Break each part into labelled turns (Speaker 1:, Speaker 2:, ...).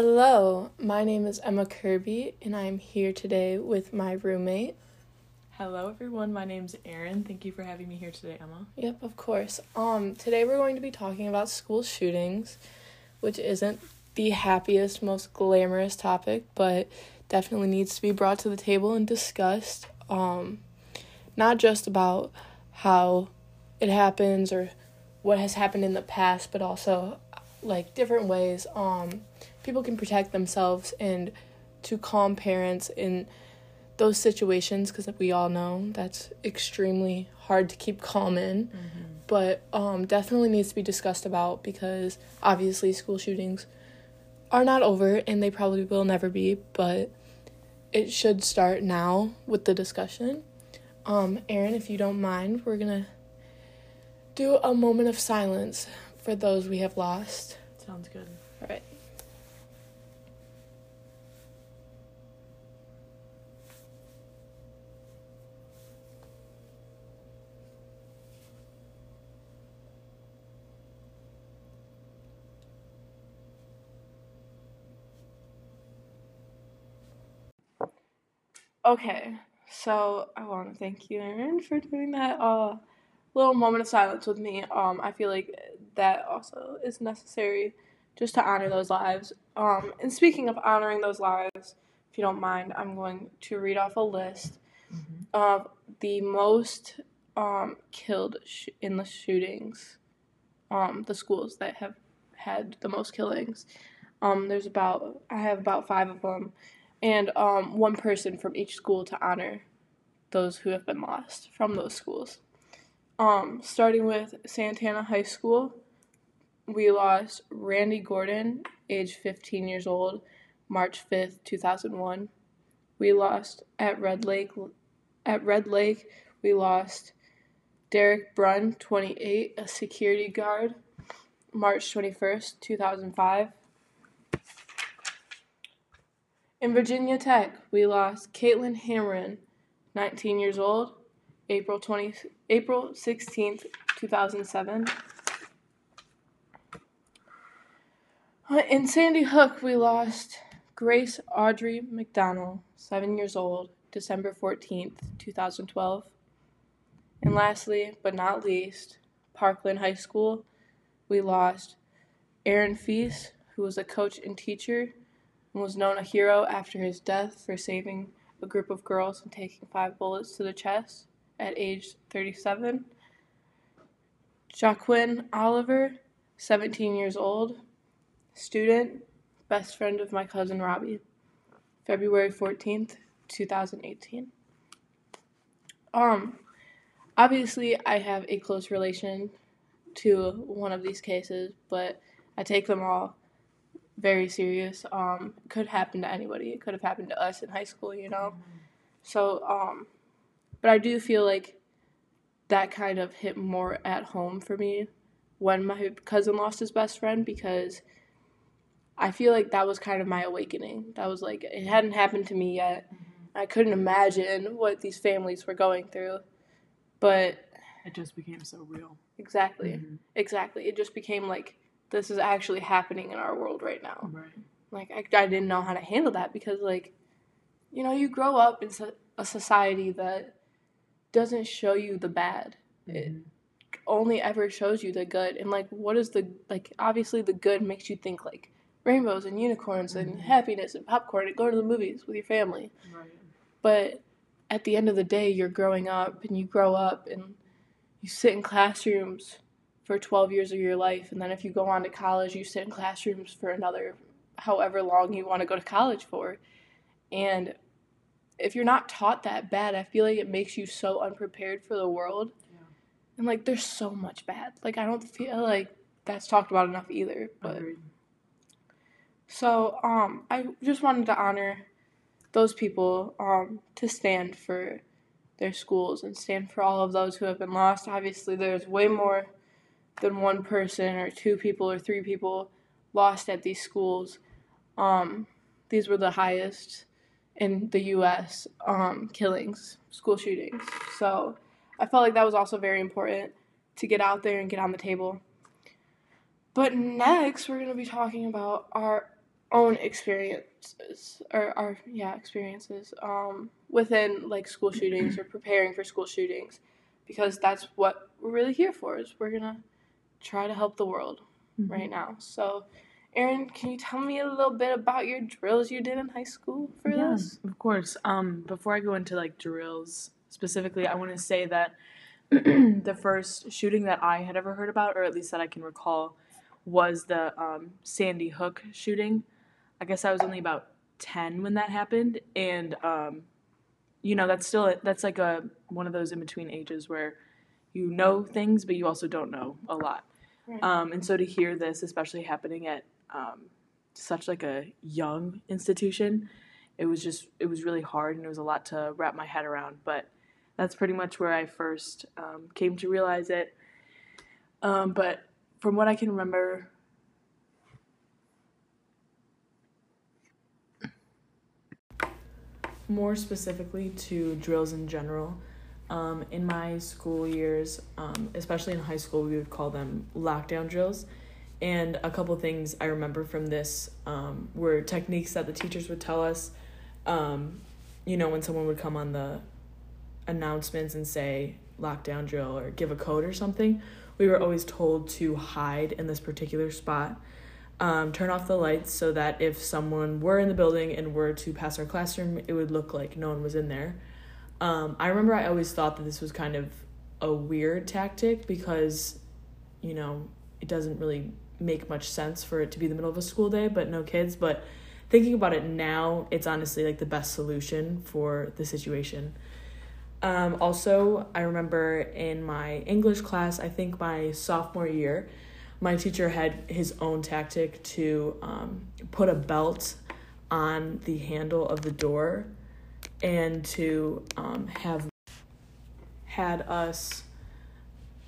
Speaker 1: Hello, my name is Emma Kirby, and I'm here today with my roommate.
Speaker 2: Hello, everyone. My name's Erin. Thank you for having me here today, Emma.
Speaker 1: Yep, of course. Um, today we're going to be talking about school shootings, which isn't the happiest, most glamorous topic, but definitely needs to be brought to the table and discussed. Um, not just about how it happens or what has happened in the past, but also like different ways um people can protect themselves and to calm parents in those situations because we all know that's extremely hard to keep calm in. Mm-hmm. but um, definitely needs to be discussed about because obviously school shootings are not over and they probably will never be but it should start now with the discussion. Um, erin if you don't mind we're gonna do a moment of silence for those we have lost.
Speaker 2: Sounds good.
Speaker 1: All right Okay, so I want to thank you, Erin, for doing that uh, little moment of silence with me. Um, I feel like that also is necessary just to honor those lives. Um, and speaking of honoring those lives, if you don't mind, I'm going to read off a list mm-hmm. of the most um, killed sh- in the shootings, um, the schools that have had the most killings. Um, there's about I have about five of them, and um, one person from each school to honor those who have been lost from those schools. Um, starting with Santana High School, we lost Randy Gordon, age 15 years old, March 5th, 2001. We lost at Red Lake. At Red Lake, we lost Derrick Brun, 28, a security guard, March 21st, 2005. In Virginia Tech, we lost Caitlin Hammaren, 19 years old, April 20, April 16th, 2007. Uh, in Sandy Hook, we lost Grace Audrey McDonnell, 7 years old, December 14th, 2012. And lastly, but not least, Parkland High School, we lost Aaron Feis, who was a coach and teacher and was known a hero after his death for saving a group of girls and taking five bullets to the chest at age 37. Joaquin Oliver, 17 years old, student, best friend of my cousin Robbie, February 14th, 2018. Um, obviously, I have a close relation to one of these cases, but I take them all very serious. Um, could happen to anybody. It could have happened to us in high school, you know. Mm-hmm. So, um, but I do feel like that kind of hit more at home for me when my cousin lost his best friend because I feel like that was kind of my awakening. That was like it hadn't happened to me yet. Mm-hmm. I couldn't imagine what these families were going through, but
Speaker 2: it just became so real.
Speaker 1: Exactly. Mm-hmm. Exactly. It just became like this is actually happening in our world right now.
Speaker 2: Right.
Speaker 1: Like I, I didn't know how to handle that because like, you know, you grow up in a society that doesn't show you the bad. Mm-hmm. It only ever shows you the good. And like, what is the like? Obviously, the good makes you think like rainbows and unicorns mm-hmm. and happiness and popcorn and go to the movies with your family.
Speaker 2: Right.
Speaker 1: But at the end of the day, you're growing up and you grow up and you sit in classrooms for 12 years of your life and then if you go on to college you sit in classrooms for another however long you want to go to college for. And if you're not taught that bad i feel like it makes you so unprepared for the world. Yeah. and like there's so much bad. Like i don't feel like that's talked about enough either but so um i just wanted to honor those people um to stand for their schools and stand for all of those who have been lost. Obviously there's way more than one person or two people or three people lost at these schools. Um, these were the highest in the U.S. Um, killings, school shootings. So I felt like that was also very important to get out there and get on the table. But next, we're going to be talking about our own experiences or our yeah experiences um, within like school shootings or preparing for school shootings because that's what we're really here for is we're gonna try to help the world mm-hmm. right now so Erin, can you tell me a little bit about your drills you did in high school for yeah, this?
Speaker 2: Of course. Um, before I go into like drills specifically, I want to say that the first shooting that I had ever heard about, or at least that I can recall, was the um, Sandy Hook shooting. I guess I was only about 10 when that happened. And, um, you know, that's still, that's like a, one of those in between ages where you know things, but you also don't know a lot. Right. Um, and so to hear this, especially happening at um, such like a young institution, it was just, it was really hard and it was a lot to wrap my head around. But that's pretty much where I first um, came to realize it. Um, but from what I can remember, more specifically to drills in general. Um, in my school years, um, especially in high school, we would call them lockdown drills. And a couple things I remember from this um, were techniques that the teachers would tell us. Um, you know, when someone would come on the announcements and say lockdown drill or give a code or something, we were always told to hide in this particular spot um, turn off the lights so that if someone were in the building and were to pass our classroom, it would look like no one was in there. Um, I remember I always thought that this was kind of a weird tactic because, you know, it doesn't really make much sense for it to be the middle of a school day, but no kids. But thinking about it now, it's honestly like the best solution for the situation. Um, also, I remember in my English class, I think my sophomore year, my teacher had his own tactic to um, put a belt on the handle of the door and to um, have had us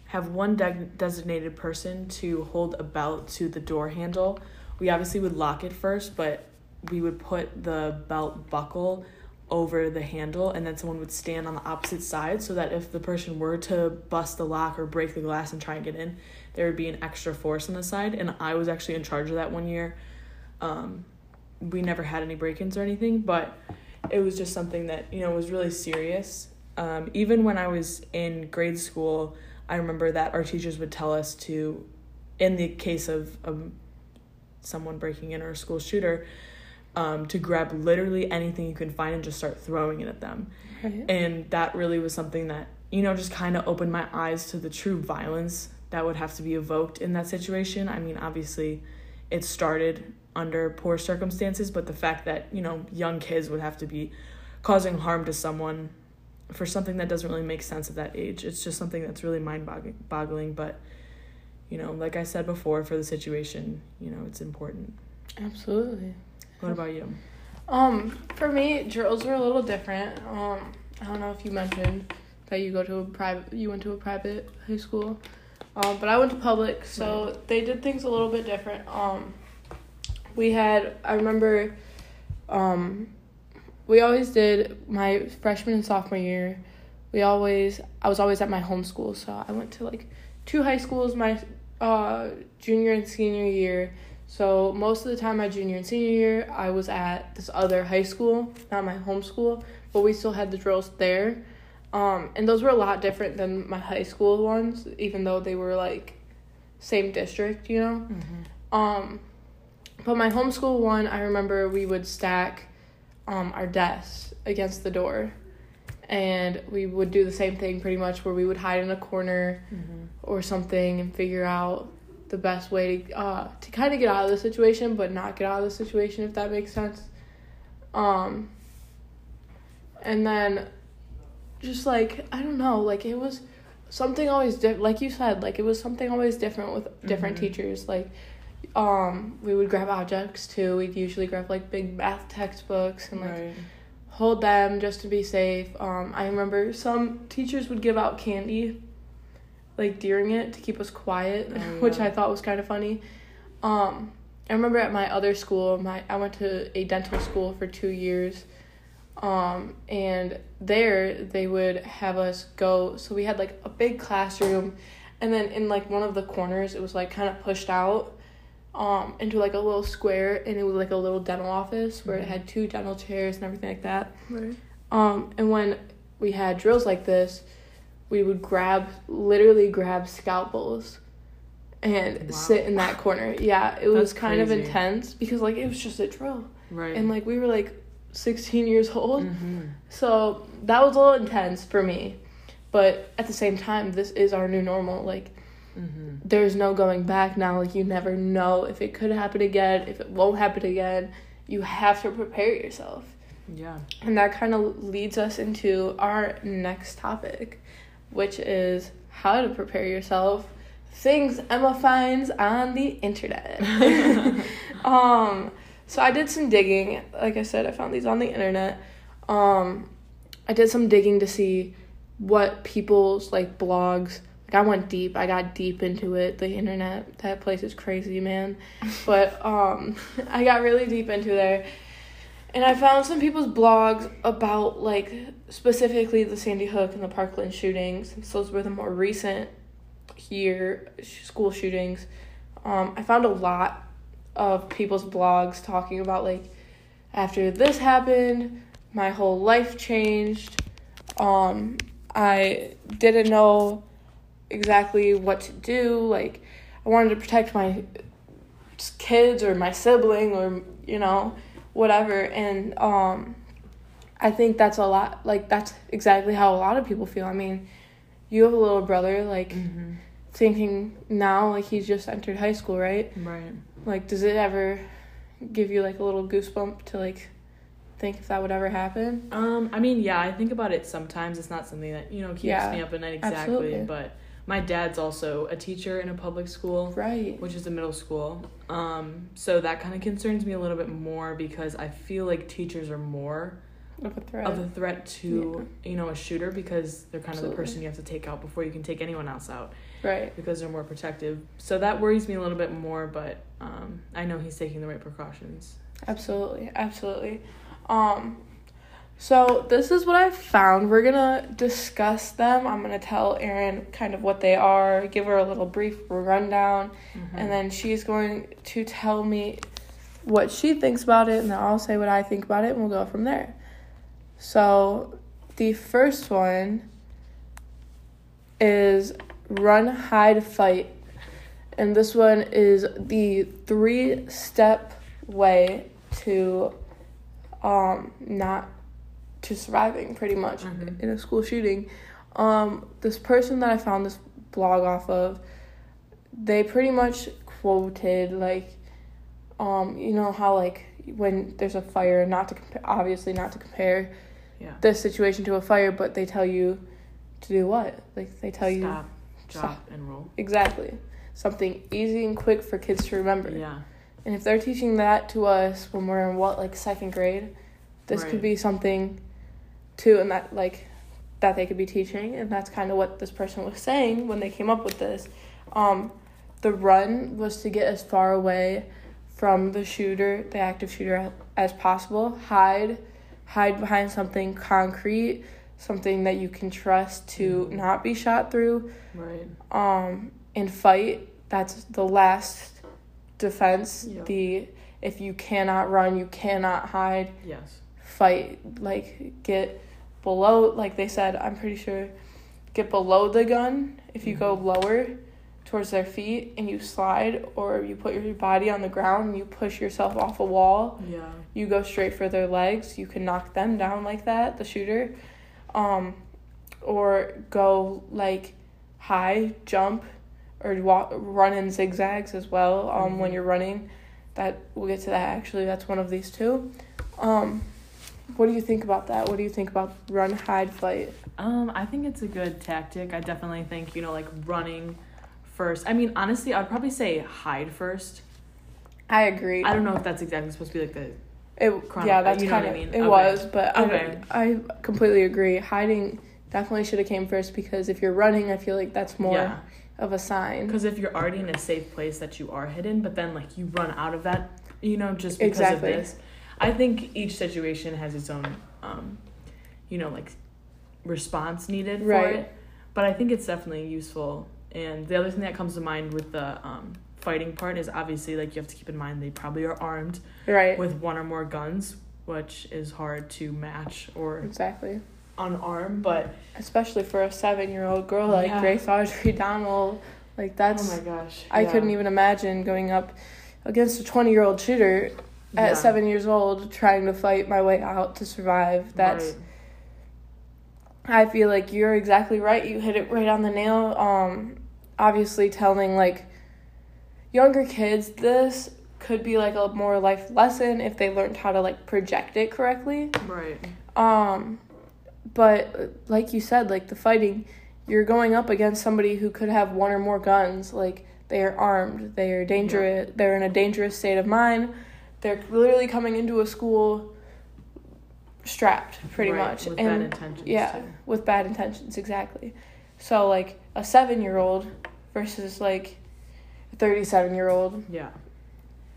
Speaker 2: have one de- designated person to hold a belt to the door handle. We obviously would lock it first, but we would put the belt buckle over the handle and then someone would stand on the opposite side so that if the person were to bust the lock or break the glass and try and get in there would be an extra force on the side and i was actually in charge of that one year um, we never had any break-ins or anything but it was just something that you know was really serious um, even when i was in grade school i remember that our teachers would tell us to in the case of um, someone breaking in or a school shooter um, to grab literally anything you can find and just start throwing it at them. Right. And that really was something that, you know, just kind of opened my eyes to the true violence that would have to be evoked in that situation. I mean, obviously, it started under poor circumstances, but the fact that, you know, young kids would have to be causing harm to someone for something that doesn't really make sense at that age, it's just something that's really mind boggling. But, you know, like I said before, for the situation, you know, it's important.
Speaker 1: Absolutely.
Speaker 2: What about you?
Speaker 1: Um, for me, drills were a little different. Um, I don't know if you mentioned that you go to a private, you went to a private high school, um, but I went to public, so right. they did things a little bit different. Um, we had, I remember, um, we always did my freshman and sophomore year. We always, I was always at my home school, so I went to like two high schools my uh, junior and senior year so most of the time, my junior and senior year, I was at this other high school, not my home school, but we still had the drills there. Um, and those were a lot different than my high school ones, even though they were like same district, you know. Mm-hmm. Um, but my homeschool one, I remember we would stack um, our desks against the door, and we would do the same thing pretty much, where we would hide in a corner mm-hmm. or something and figure out the best way to uh, to kind of get out of the situation, but not get out of the situation if that makes sense. Um, and then just like I don't know, like it was something always different. Like you said, like it was something always different with different mm-hmm. teachers. Like um, we would grab objects too. We'd usually grab like big math textbooks and like. Right. Hold them just to be safe. Um, I remember some teachers would give out candy like during it to keep us quiet, oh, yeah. which I thought was kind of funny. Um, I remember at my other school, my I went to a dental school for two years, um, and there they would have us go. So we had like a big classroom, and then in like one of the corners, it was like kind of pushed out, um, into like a little square, and it was like a little dental office where it
Speaker 2: Mhm.
Speaker 1: had two dental chairs and everything like that.
Speaker 2: Right.
Speaker 1: Um, and when we had drills like this, we would grab, literally grab scalpels and
Speaker 2: Wow.
Speaker 1: sit in that corner. Yeah, it was
Speaker 2: That's
Speaker 1: kind of intense because like it was just a drill.
Speaker 2: Right.
Speaker 1: And like we were like 16 years old.
Speaker 2: hmm
Speaker 1: So that was a little intense for me. But at the same time, this is our new normal. Like
Speaker 2: hmm
Speaker 1: there's no going back now. Like you never know if it could happen again, if it won't happen again. You have to prepare yourself.
Speaker 2: Yeah.
Speaker 1: And that kind of leads us into our next topic, which is how to prepare yourself. Things Emma finds on the internet. um, so I did some digging. Like I said, I found these on the internet. Um, I did some digging to see what people's like blogs. Like I went deep. I got deep into it. The internet, that place is crazy, man. But um, I got really deep into there. And I found some people's blogs about like specifically the Sandy Hook and the Parkland shootings, since those were the more recent year school shootings. Um, I found a lot of people's blogs talking about like after this happened, my whole life changed. Um, I didn't know exactly what to do. Like I wanted to protect my kids or my sibling or you know whatever and um i think that's a lot like that's exactly how a lot of people feel i mean you have a little brother like
Speaker 2: hmm
Speaker 1: thinking now like he's just entered high school right
Speaker 2: Right.
Speaker 1: like does it ever give you like a little goosebump to like think if that would ever happen
Speaker 2: Um, I mean, yeah, I think about it sometimes. It's not something that, you know, keeps
Speaker 1: Yeah,
Speaker 2: me up at night exactly.
Speaker 1: absolutely.
Speaker 2: But my dad's also a teacher in a public school,
Speaker 1: right
Speaker 2: which is a middle school. Um, so that kind of concerns me a little bit more because I feel like teachers are more
Speaker 1: of a threat
Speaker 2: of a threat to, you know, a shooter because they're kind of the person you have to take out before you can take anyone else out
Speaker 1: right
Speaker 2: because they're more protective. So that worries me a little bit more, but um, I know he's taking the right precautions.
Speaker 1: Absolutely, absolutely. Um, so this is what I found. We're gonna discuss them. I'm gonna tell Erin kind of what they are, give her a little brief rundown,
Speaker 2: Mhm.
Speaker 1: and then she's going to tell me what she thinks about it, and then I'll say what I think about it, and we'll go from there. So, the first one is run, hide, fight. And this one is the three step way to um not to surviving pretty much
Speaker 2: Mhm.
Speaker 1: in a school shooting. Um this person that I found this blog off of they pretty much quoted like um you know how like when there's a fire not to obviously not to compare
Speaker 2: yeah.
Speaker 1: this situation to a fire but they tell you to do what like they tell you
Speaker 2: Stop,
Speaker 1: stop.
Speaker 2: drop, and roll.
Speaker 1: Exactly. Something easy and quick for kids to remember.
Speaker 2: Yeah.
Speaker 1: And if they're teaching that to us when we're in what, like second grade, this
Speaker 2: Right.
Speaker 1: could be something too and that like that they could be teaching and that's kind of what this person was saying when they came up with this. Um the run was to get as far away from the shooter, the active shooter as possible. Hide hide behind something concrete, something that you can trust to
Speaker 2: Mhm.
Speaker 1: not be shot through
Speaker 2: Right.
Speaker 1: um and fight that's the last defense
Speaker 2: Yep.
Speaker 1: the if you cannot run you cannot hide
Speaker 2: Yes.
Speaker 1: fight like get below like they said i'm pretty sure get below the gun if you go
Speaker 2: Mhm.
Speaker 1: lower towards their feet and you slide or you put your body on the ground and you push yourself off a wall
Speaker 2: Yeah.
Speaker 1: you go straight for their legs you can knock them down like that the shooter um or go like high jump or walk run in zigzags as well um when
Speaker 2: Mhm.
Speaker 1: you're running that we'll get to that actually that's one of these two um what do you think about that what do you think about run hide fight
Speaker 2: Um, I think it's a good tactic. I definitely think, you know, like running first. I mean, honestly, I'd probably say hide first.
Speaker 1: i agree
Speaker 2: I don't know if that's exactly supposed to be like the
Speaker 1: it
Speaker 2: chrono-
Speaker 1: yeah that's
Speaker 2: you know
Speaker 1: kind of
Speaker 2: I mean?
Speaker 1: it
Speaker 2: Okay.
Speaker 1: was but
Speaker 2: Okay.
Speaker 1: I, I completely agree hiding definitely should have came first because if you're running i feel like that's more
Speaker 2: yeah.
Speaker 1: of a sign
Speaker 2: Because if you're already in a safe place that you are hidden, but then like you run out of that, you know, just because
Speaker 1: Exactly.
Speaker 2: of this. I think each situation has its own, um, you know, like response needed for
Speaker 1: Right.
Speaker 2: it. But I think it's definitely useful. And the other thing that comes to mind with the um, fighting part is obviously like you have to keep in mind they probably are armed
Speaker 1: Right.
Speaker 2: with one or more guns, which is hard to match or
Speaker 1: exactly.
Speaker 2: unarm. But
Speaker 1: Especially for a seven-year-old girl like
Speaker 2: Yeah.
Speaker 1: Grace Audrey Donald, like that's
Speaker 2: oh my gosh,
Speaker 1: I
Speaker 2: yeah.
Speaker 1: couldn't even imagine going up against a twenty-year-old shooter at seven years old trying to fight my way out to survive. That's
Speaker 2: Right.
Speaker 1: I feel like you're exactly right. You hit it right on the nail. Um, obviously, telling like younger kids this could be like a more life lesson if they learned how to like project it correctly.
Speaker 2: right.
Speaker 1: Um, but like you said, like the fighting, you're going up against somebody who could have one or more guns. Like they are armed. They are dangerous. They're in a dangerous state of mind. They're literally coming into a school strapped, pretty
Speaker 2: Right,
Speaker 1: much,
Speaker 2: with
Speaker 1: and
Speaker 2: bad intentions.
Speaker 1: yeah,
Speaker 2: too.
Speaker 1: with bad intentions, exactly. So like a seven year old versus like a thirty seven year old,
Speaker 2: yeah,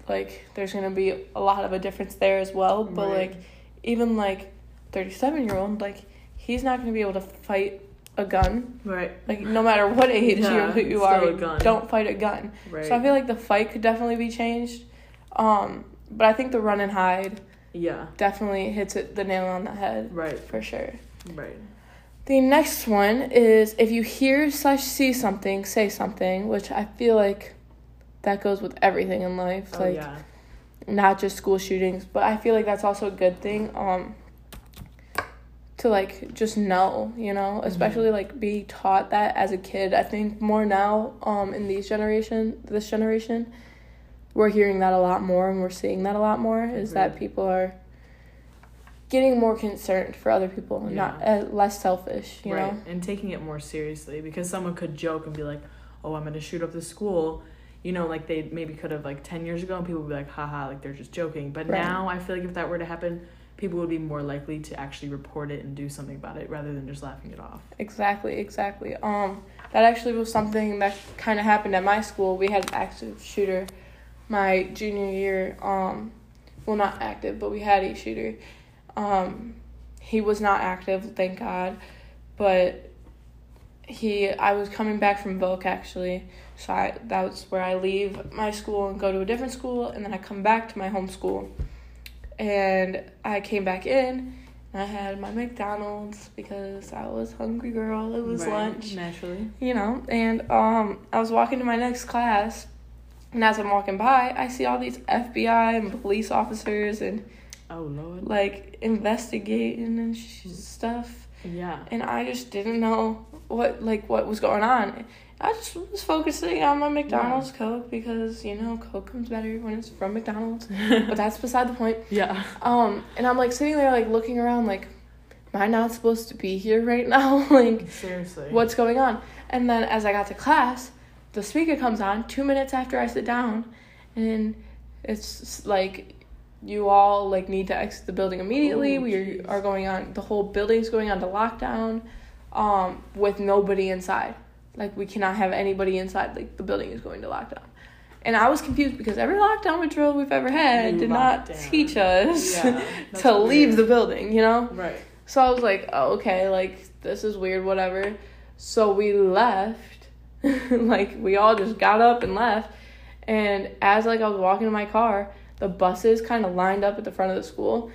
Speaker 1: like there's gonna be a lot of a difference there as well. But
Speaker 2: Right.
Speaker 1: like even like thirty seven year old, like he's not gonna be able to fight a gun.
Speaker 2: right,
Speaker 1: Like no matter what age
Speaker 2: Yeah,
Speaker 1: you you are, don't fight a gun.
Speaker 2: right.
Speaker 1: So I feel like the fight could definitely be changed. Um, but I think the run and hide
Speaker 2: yeah,
Speaker 1: definitely hits it the nail on the head
Speaker 2: right,
Speaker 1: for sure.
Speaker 2: right.
Speaker 1: The next one is if you hear slash see something, say something, which I feel like that goes with everything in life,
Speaker 2: Oh
Speaker 1: like
Speaker 2: yeah,
Speaker 1: not just school shootings, but I feel like that's also a good thing. Um, to like just know, you know, especially like be taught that as a kid. I think more now, um, in these generation, this generation, we're hearing that a lot more and we're seeing that a lot more. Is that people are getting more concerned for other people and not uh, less selfish, you
Speaker 2: right.
Speaker 1: know.
Speaker 2: And taking it more seriously because someone could joke and be like, "Oh, I'm gonna shoot up the school." You know, like they maybe could have like ten years ago, and people would be like, "Haha," like they're just joking. But
Speaker 1: Right.
Speaker 2: now, I feel like if that were to happen, people would be more likely to actually report it and do something about it rather than just laughing it off.
Speaker 1: Exactly, exactly. Um, that actually was something that kind of happened at my school. We had an active shooter my junior year. Um, well, not active, but we had a shooter. Um, he was not active, thank God, but he. I was coming back from Voc actually, so I that was where I leave my school and go to a different school, and then I come back to my home school, and I came back in. and I had my McDonald's because I was hungry girl. It was
Speaker 2: Right,
Speaker 1: lunch
Speaker 2: naturally.
Speaker 1: you know and um i was walking to my next class and as i'm walking by i see all these fbi and police officers and
Speaker 2: Oh lord.
Speaker 1: like investigating and sh- stuff
Speaker 2: Yeah.
Speaker 1: and i just didn't know what like what was going on i just was focusing on my mcdonald's coke because you know coke comes better when it's from mcdonald's but that's beside the point
Speaker 2: Yeah.
Speaker 1: um and i'm like sitting there like looking around like am i not supposed to be here right now like
Speaker 2: Seriously.
Speaker 1: what's going on. And then as I got to class, the speaker comes on two minutes after I sit down, and it's like you all like need to exit the building immediately.
Speaker 2: Oh,
Speaker 1: we are, are going on the whole building's going on to lockdown, um, with nobody inside. Like we cannot have anybody inside. Like the building is going to lockdown. And I was confused because every lockdown drill we've ever had did
Speaker 2: locked
Speaker 1: not teach us
Speaker 2: Yeah,
Speaker 1: to leave
Speaker 2: weird.
Speaker 1: the building, you know?
Speaker 2: Right.
Speaker 1: So I was like, oh, okay, like this is weird, whatever. So we left. like we all just got up and left. And as like I was walking to my car, the buses kind of lined up at the front of the school.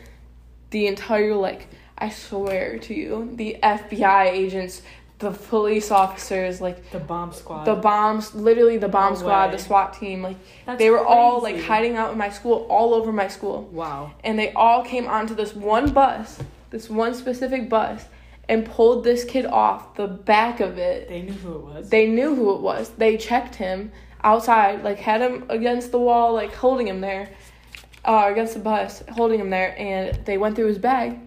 Speaker 1: The entire like I swear to you, the FBI agents, the police officers, like
Speaker 2: The bomb squad.
Speaker 1: the bombs, literally the bomb
Speaker 2: No
Speaker 1: squad,
Speaker 2: way.
Speaker 1: the SWAT team, like
Speaker 2: That's
Speaker 1: they were all like hiding out in my school, all over my school
Speaker 2: Wow.
Speaker 1: and they all came onto this one bus, this one specific bus, and pulled this kid off the back of it.
Speaker 2: They knew who it was.
Speaker 1: They knew who it was. They checked him outside, like had him against the wall, like holding him there, uh, against the bus, holding him there, and they went through his bag,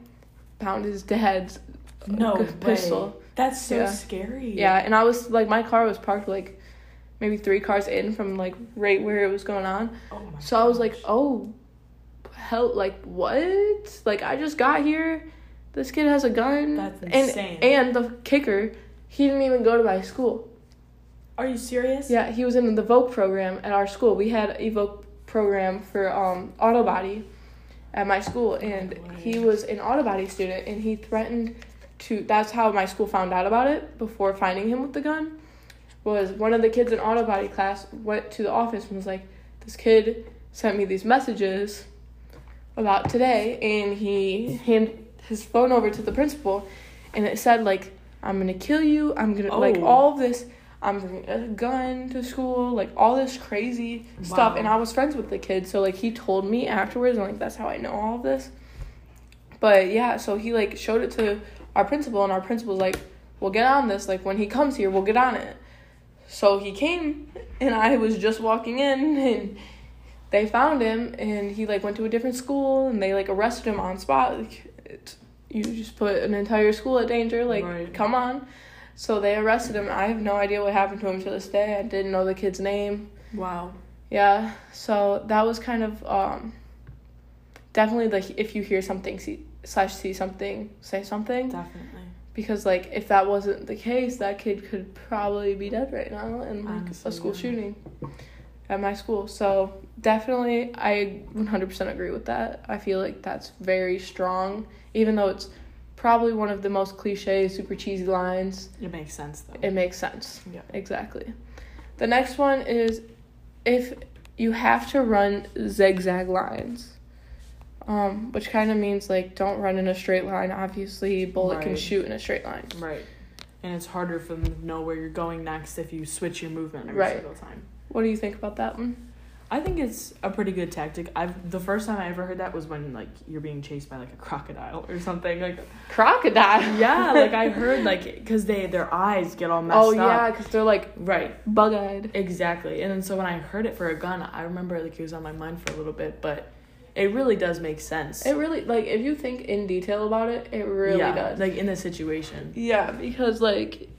Speaker 1: found his dad's
Speaker 2: no way.
Speaker 1: pistol.
Speaker 2: That's so
Speaker 1: Yeah.
Speaker 2: scary.
Speaker 1: Yeah, and I was like, my car was parked like maybe three cars in from like right where it was going on.
Speaker 2: Oh my.
Speaker 1: So I was like, oh, hell, like what? Like I just got here. This kid has a gun.
Speaker 2: That's
Speaker 1: and,
Speaker 2: insane.
Speaker 1: And the kicker, he didn't even go to my school.
Speaker 2: Are you serious?
Speaker 1: Yeah, he was in the Voc program at our school. We had a Voc program for um auto body at my school, and he was an auto body student, and he threatened to. That's how my school found out about it before finding him with the gun. was one of the kids in auto body class went to the office and was like, "This kid sent me these messages about today," and he handed his phone over to the principal, and it said like, "I'm gonna kill you. I'm gonna like
Speaker 2: Oh.
Speaker 1: all of this." I'm bringing a gun to school, like all this crazy stuff. And I was friends with the kid, so like he told me afterwards, and like that's how I know all of this. But yeah, so he like showed it to our principal, and our principal's like, "We'll get on this. Like when he comes here, we'll get on it." So he came, and I was just walking in, and they found him, and he like went to a different school, and they like arrested him on spot. Like, you just put an entire school at danger. Like,
Speaker 2: Right.
Speaker 1: come on. So they arrested him. I have no idea what happened to him to this day. I didn't know the kid's name.
Speaker 2: Wow.
Speaker 1: Yeah, so that was kind of um, definitely like if you hear something see, slash see something, say something.
Speaker 2: Definitely.
Speaker 1: Because like if that wasn't the case, that kid could probably be dead right now in like
Speaker 2: Honestly,
Speaker 1: a school
Speaker 2: yeah.
Speaker 1: shooting at my school. So definitely, I one hundred percent agree with that. I feel like that's very strong, even though it's probably one of the most cliche, super cheesy lines.
Speaker 2: It makes sense though.
Speaker 1: It makes sense.
Speaker 2: Yeah.
Speaker 1: Exactly. The next one is if you have to run zigzag lines, um, which kind of means like don't run in a straight line. Obviously, bullet can shoot in a straight line.
Speaker 2: Right. And it's harder for them to know where you're going next if you switch your movement every
Speaker 1: Right.
Speaker 2: single time.
Speaker 1: What do you think about that one?
Speaker 2: I think it's a pretty good tactic. I've the first time I ever heard that was when like you're being chased by like a crocodile or something like
Speaker 1: Crocodile.
Speaker 2: yeah like I heard like because they their eyes get all oh, messed
Speaker 1: Oh
Speaker 2: up.
Speaker 1: Oh yeah, because they're like
Speaker 2: Right.
Speaker 1: bug-eyed.
Speaker 2: Exactly. And then so when I heard it for a gun, I remember like it was on my mind for a little bit, but it really does make sense.
Speaker 1: It really like if you think in detail about it, it really
Speaker 2: yeah,
Speaker 1: does.
Speaker 2: Like in the situation.
Speaker 1: Yeah, because like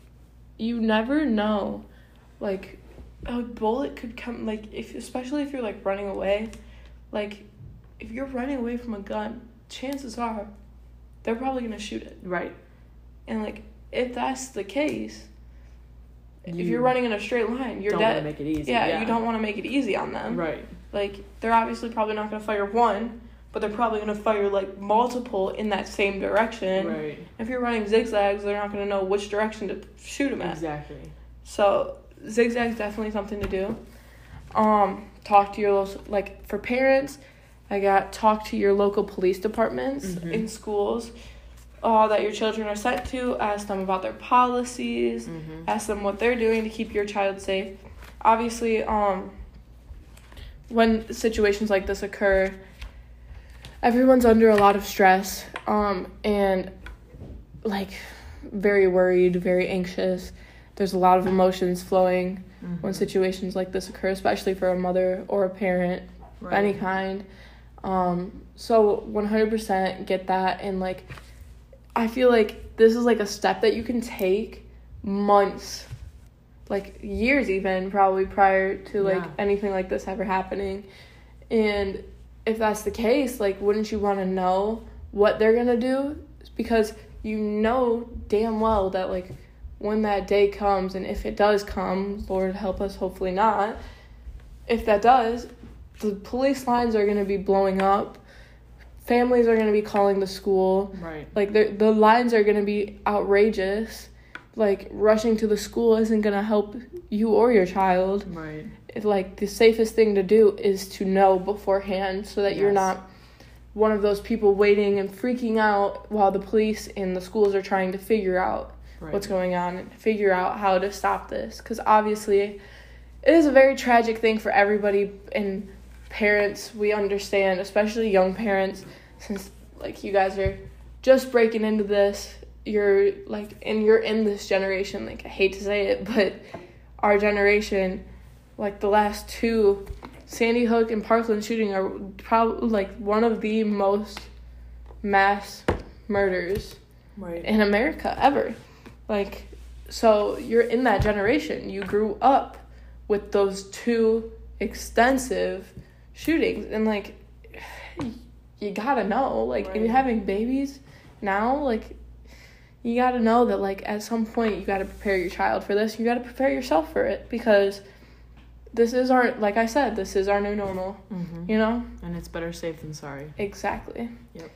Speaker 1: you never know like a bullet could come like if especially if you're like running away, like if you're running away from a gun, chances are they're probably going to shoot it.
Speaker 2: Right.
Speaker 1: And like if that's the case, if
Speaker 2: You
Speaker 1: you're running in a straight line, you're
Speaker 2: don't want to
Speaker 1: dead.
Speaker 2: make it easy.
Speaker 1: yeah, you don't want to make it easy on them.
Speaker 2: Right.
Speaker 1: Like they're obviously probably not going to fire one, but they're probably going to fire like multiple in that same direction.
Speaker 2: Right.
Speaker 1: If you're running zigzags, they're not going to know which direction to shoot them at.
Speaker 2: Exactly.
Speaker 1: So zigzags definitely something to do. Um, talk to your local like for parents. I got talk to your local police departments
Speaker 2: Mhm.
Speaker 1: in schools uh, that your children are sent to. Ask them about their policies.
Speaker 2: Mm-hmm.
Speaker 1: Ask them what they're doing to keep your child safe. Obviously, um, when situations like this occur, everyone's under a lot of stress um, and like very worried, very anxious. There's a lot of emotions flowing
Speaker 2: Mm-hmm.
Speaker 1: when situations like this occur, especially for a mother or a parent of any kind. Um, so 100% get that. And like, I feel like this is like a step that you can take months, like years even, probably prior to like
Speaker 2: Yeah.
Speaker 1: anything like this ever happening. And if that's the case, like, wouldn't you want to know what they're gonna do? Because you know damn well that like when that day comes, and if it does come, Lord help us, hopefully not. If that does, the police lines are gonna be blowing up. Families are gonna be calling the school.
Speaker 2: Right.
Speaker 1: Like the the lines are gonna be outrageous. Like rushing to the school isn't gonna help you or your child
Speaker 2: Right.
Speaker 1: it- like the safest thing to do is to know beforehand so that you're not one of those people waiting and freaking out while the police and the schools are trying to figure out
Speaker 2: Right.
Speaker 1: what's going on and figure out how to stop this because obviously it is a very tragic thing for everybody and parents we understand especially young parents since like you guys are just breaking into this you're like and you're in this generation like i hate to say it but our generation like the last two sandy hook and parkland shooting are probably like one of the most mass murders
Speaker 2: Right.
Speaker 1: in America ever. Like, so you're in that generation. You grew up with those two extensive shootings, and like, you gotta know, like, if you're having babies now, like, you gotta know that, like, at some point, you gotta prepare your child for this. You gotta prepare yourself for it because this is our, like I said, this is our new normal,
Speaker 2: Mm-hmm.
Speaker 1: you know?
Speaker 2: And it's better safe than sorry.
Speaker 1: Exactly.
Speaker 2: Yep.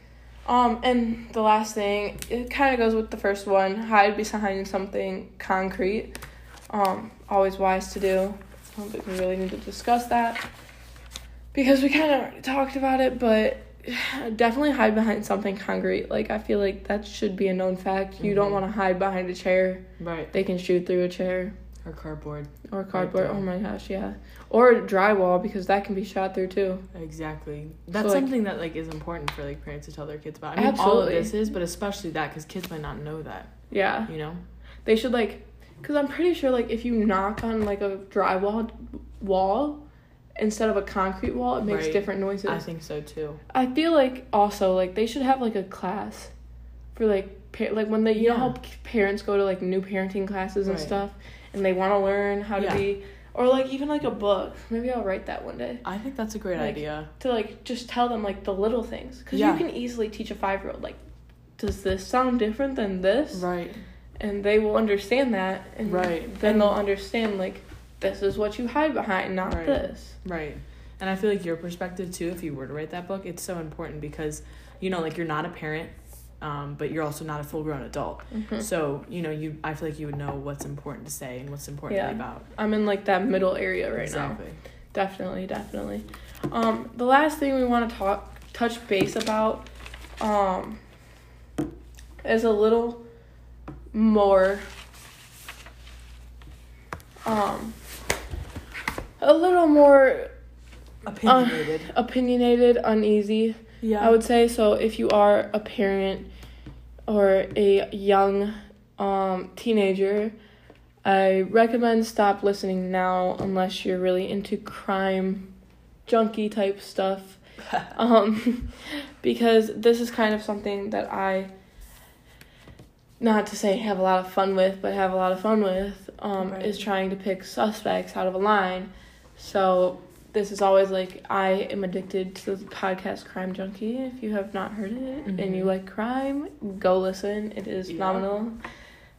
Speaker 1: Um, and the last thing, it kind of goes with the first one hide behind something concrete. Um, always wise to do. I don't think we really need to discuss that because we kind of already talked about it, but definitely hide behind something concrete. Like I feel like that should be a known fact. You don't
Speaker 2: Mhm.
Speaker 1: want to hide behind a chair.
Speaker 2: Right.
Speaker 1: They can shoot through a chair
Speaker 2: Or cardboard.
Speaker 1: or cardboard.
Speaker 2: there.
Speaker 1: oh my gosh, yeah. Or drywall because that can be shot through too.
Speaker 2: Exactly. That's
Speaker 1: like-
Speaker 2: something that like is important for like parents to tell their kids about. I mean, all of this is, but especially that because kids might not know that.
Speaker 1: Yeah.
Speaker 2: You know.
Speaker 1: They should like, cause I'm pretty sure like if you knock on like a drywall wall instead of a concrete wall, it makes
Speaker 2: Right.
Speaker 1: different noises.
Speaker 2: I think so too.
Speaker 1: I feel like also like they should have like a class for like pa- like when they you know how parents go to like new parenting classes and
Speaker 2: Right.
Speaker 1: stuff and they want to learn how to
Speaker 2: Yeah.
Speaker 1: be or like even like a book. Maybe I'll write that one day
Speaker 2: I think that's a great
Speaker 1: Like,
Speaker 2: idea.
Speaker 1: to like just tell them like the little things cuz
Speaker 2: Yeah.
Speaker 1: you can easily teach a 5-year-old like does this sound different than this?
Speaker 2: Right.
Speaker 1: And they will understand that and
Speaker 2: Right.
Speaker 1: then
Speaker 2: And-
Speaker 1: they'll understand like this is what you hide behind, not
Speaker 2: Right.
Speaker 1: this.
Speaker 2: Right. And I feel like your perspective too, if you were to write that book, it's so important because, you know, like you're not a parent, um, but you're also not a full grown adult.
Speaker 1: Mhm.
Speaker 2: So, you know, you I feel like you would know what's important to say and what's important
Speaker 1: Yeah.
Speaker 2: to be about.
Speaker 1: I'm in like that middle area right now. Definitely, definitely. Um, the last thing we want to talk touch base about um is a little more um a little more
Speaker 2: Opinionated.
Speaker 1: opinionated, uneasy,
Speaker 2: yeah.
Speaker 1: I would say. So if you are a parent or a young um teenager, I recommend stop listening now unless you're really into crime junkie type stuff. um because this is kind of something that I not to say have a lot of fun with, but have a lot of fun with, um,
Speaker 2: Right.
Speaker 1: is trying to pick suspects out of a line. So this is always like I am addicted to the podcast Crime Junkie. If you have not heard it and you
Speaker 2: Mhm.
Speaker 1: like crime, go listen. It is
Speaker 2: Yeah.
Speaker 1: phenomenal.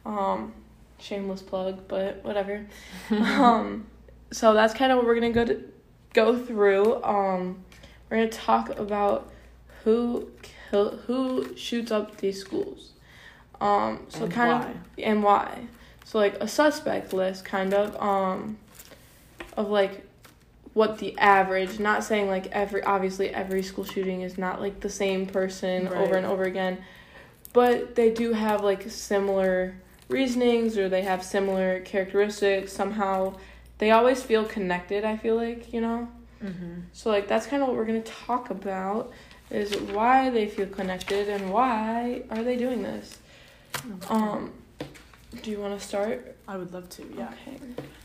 Speaker 1: Um, shameless plug, but whatever. um, so that's kind of what we're gonna go to go through. Um, we're gonna talk about who kill who shoots up these schools. Um, so
Speaker 2: And
Speaker 1: kind
Speaker 2: why.
Speaker 1: of and why. So like a suspect list, kind of. Um, of like what the average. Not saying like every obviously every school shooting is not like the same person over and over again, but they do have like similar reasonings or they have similar characteristics somehow. They always feel connected. I feel like you know.
Speaker 2: Mm-hmm.
Speaker 1: So like that's kind of what we're gonna talk about is why they feel connected and why are they doing this. Um, do you want to start?
Speaker 2: I would love to. Yeah.
Speaker 1: Okay.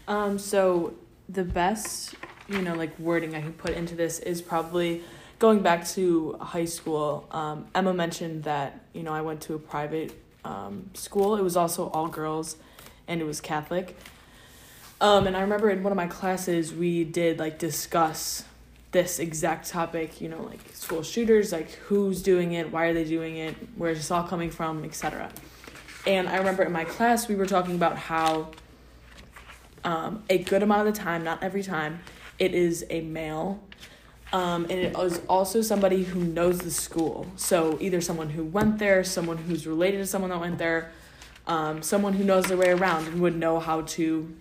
Speaker 2: Um, so the best, you know, like wording I can put into this is probably going back to high school. Um, Emma mentioned that, you know, I went to a private um, school. It was also all girls and it was Catholic. Um, and I remember in one of my classes, we did like discuss this exact topic, you know, like school shooters, like who's doing it, why are they doing it, where's this all coming from, etc. And I remember in my class, we were talking about how um, a good amount of the time, not every time, it is a male. Um, and it is also somebody who knows the school. So either someone who went there, someone who's related to someone that went there, um, someone who knows their way around and would know how to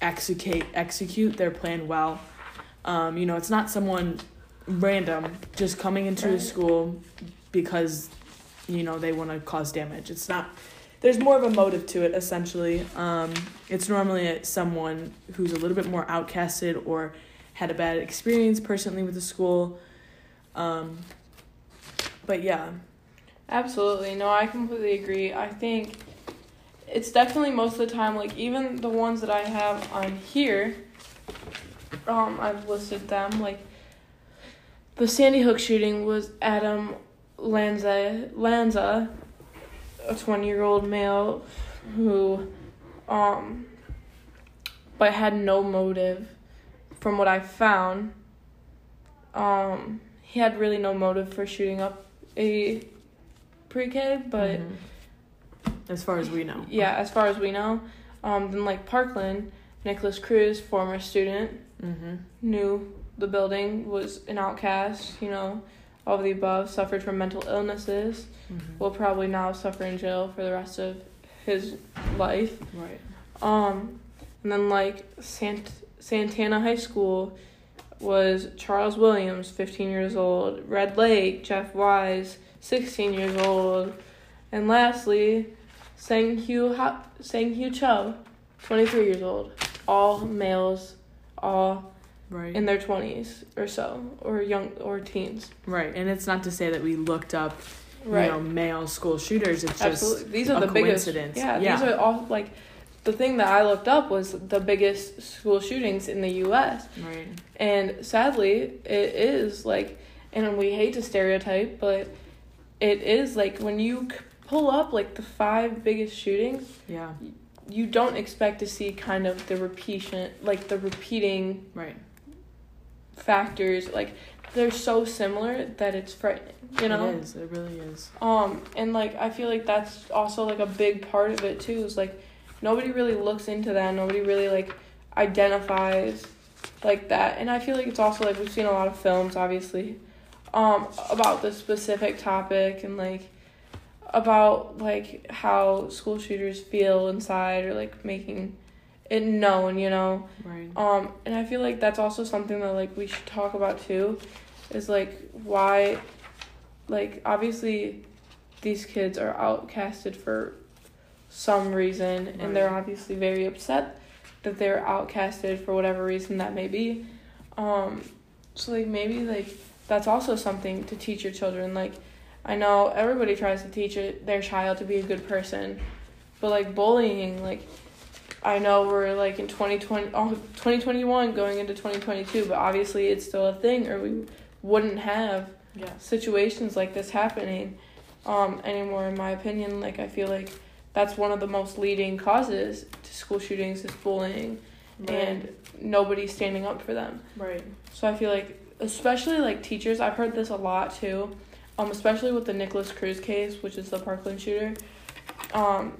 Speaker 2: execute execute their plan well. Um, you know, it's not someone random just coming into a school because you know they want to cause damage. It's not there's more of a motive to it essentially um, it's normally someone who's a little bit more outcasted or had a bad experience personally with the school um, but yeah
Speaker 1: Absolutely. No, I completely agree. I think it's definitely most of the time like even the ones that I have on here um I've listed them like the Sandy Hook shooting was Adam Lanza Lanza a 20-year-old male who um but had no motive from what I found um he had really no motive for shooting up a pre-K, but
Speaker 2: Mhm. as far as we know
Speaker 1: yeah, as far as we know, um, then like Parkland, Nikolas Cruz, former student,
Speaker 2: mm-hmm.
Speaker 1: knew the building was an outcast. You know, all of the above, suffered from mental illnesses.
Speaker 2: Mm-hmm.
Speaker 1: Will probably now suffer in jail for the rest of his life.
Speaker 2: right
Speaker 1: Um, And then like Sant- Santana High School was Charles Williams, 15 years old. Red Lake, Jeff Weise, 16 years old. And lastly, Sang Hugh ha- Sang Hugh Cho, 23 years old. All males, all
Speaker 2: Right.
Speaker 1: in their 20s or so, or young or teens.
Speaker 2: right. And it's not to say that we looked up,
Speaker 1: Right.
Speaker 2: you know, male school shooters. It's
Speaker 1: Absolutely.
Speaker 2: just
Speaker 1: These are the biggest. Yeah,
Speaker 2: Yeah.
Speaker 1: these are all like the thing that I looked up was the biggest school shootings in the US.
Speaker 2: right.
Speaker 1: And sadly, it is like and we hate to stereotype, but it is like when you pull up like the five biggest shootings,
Speaker 2: Yeah.
Speaker 1: you don't expect to see kind of the repetition like the repeating
Speaker 2: Right.
Speaker 1: Factors like they're so similar that it's frightening, you know?
Speaker 2: It is. It really is.
Speaker 1: Um, and like I feel like that's also like a big part of it too. Is like nobody really looks into that. Nobody really like identifies like that. And I feel like it's also like we've seen a lot of films, obviously, um, about this specific topic and like about like how school shooters feel inside or like making it known, you know.
Speaker 2: Right.
Speaker 1: Um, and I feel like that's also something that like we should talk about too, is like why, like obviously, these kids are outcasted for some reason, and they're obviously very upset that they're outcasted for whatever reason that may be. Um, so like maybe like that's also something to teach your children. Like, I know everybody tries to teach it, their child to be a good person, but like bullying, like I know we're like in 2020, oh, 2021 going into 2022, but obviously it's still a thing, or we wouldn't have
Speaker 2: Yeah.
Speaker 1: situations like this happening um, anymore, in my opinion. Like, I feel like that's one of the most leading causes to school shootings is bullying, and nobody standing up for them.
Speaker 2: right.
Speaker 1: So I feel like, especially like teachers, I've heard this a lot too, um, especially with the Nikolas Cruz case, which is the Parkland shooter. Um,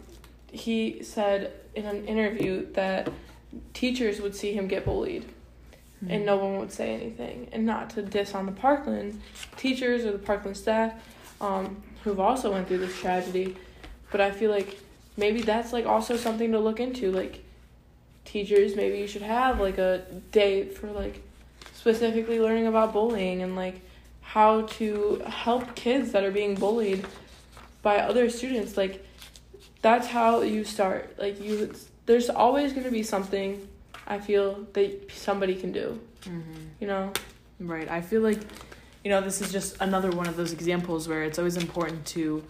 Speaker 1: he said in an interview that teachers would see him get bullied
Speaker 2: Hmm.
Speaker 1: and no one would say anything. And not to diss on the Parkland teachers or the Parkland staff, um, who've also went through this tragedy, but I feel like maybe that's like also something to look into. Like teachers, maybe you should have like a day for like specifically learning about bullying and like how to help kids that are being bullied by other students. Like that's how you start. Like you, there's always gonna be something I feel that somebody can do.
Speaker 2: Mm-hmm.
Speaker 1: You know.
Speaker 2: Right. I feel like, you know, this is just another one of those examples where it's always important to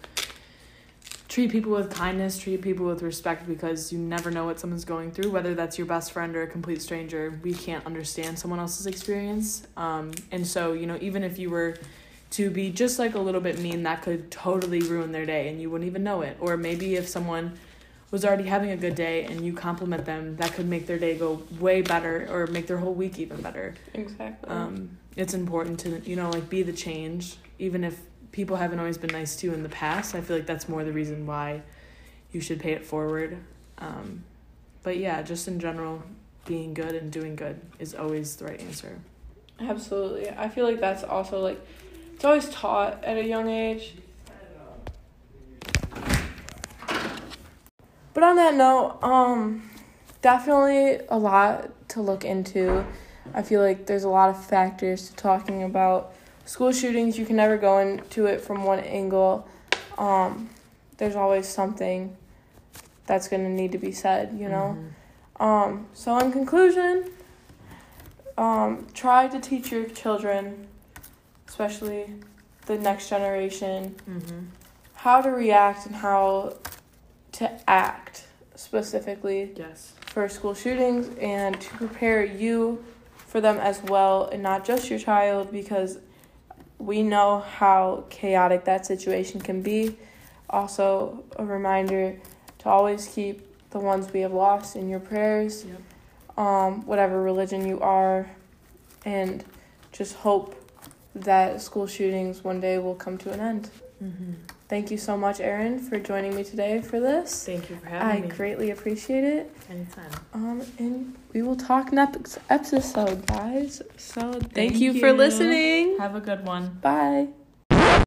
Speaker 2: treat people with kindness, treat people with respect because you never know what someone's going through, whether that's your best friend or a complete stranger. We can't understand someone else's experience. Um, and so, you know, even if you were to be just like a little bit mean, that could totally ruin their day and you wouldn't even know it. Or maybe if someone was already having a good day and you compliment them, that could make their day go way better or make their whole week even better
Speaker 1: Exactly.
Speaker 2: um, it's important to you know like be the change even if people haven't always been nice to you in the past i feel like that's more the reason why you should pay it forward um, but yeah just in general being good and doing good is always the right answer
Speaker 1: Absolutely. I feel like that's also like it's always taught at a young age. But on that note, um definitely a lot to look into. I feel like there's a lot of factors to talking about school shootings. You can never go into it from one angle. Um there's always something that's going to need to be said, you know.
Speaker 2: Mhm.
Speaker 1: Um, so in conclusion, um, try to teach your children, especially the next generation,
Speaker 2: Mhm.
Speaker 1: how to react and how to act specifically
Speaker 2: yes
Speaker 1: for school shootings and to prepare you for them as well and not just your child because we know how chaotic that situation can be. Also, a reminder to always keep the ones we have lost in your prayers,
Speaker 2: Yep.
Speaker 1: um, whatever religion you are, and just hope that school shootings one day will come to an end.
Speaker 2: Mhm.
Speaker 1: Thank you so much, Erin, for joining me today for this.
Speaker 2: thank you for
Speaker 1: I
Speaker 2: having me I
Speaker 1: greatly appreciate it.
Speaker 2: anytime
Speaker 1: Um, and we will talk next episode, guys. So thank,
Speaker 2: Thank
Speaker 1: you for listening.
Speaker 2: have a good one
Speaker 1: Bye.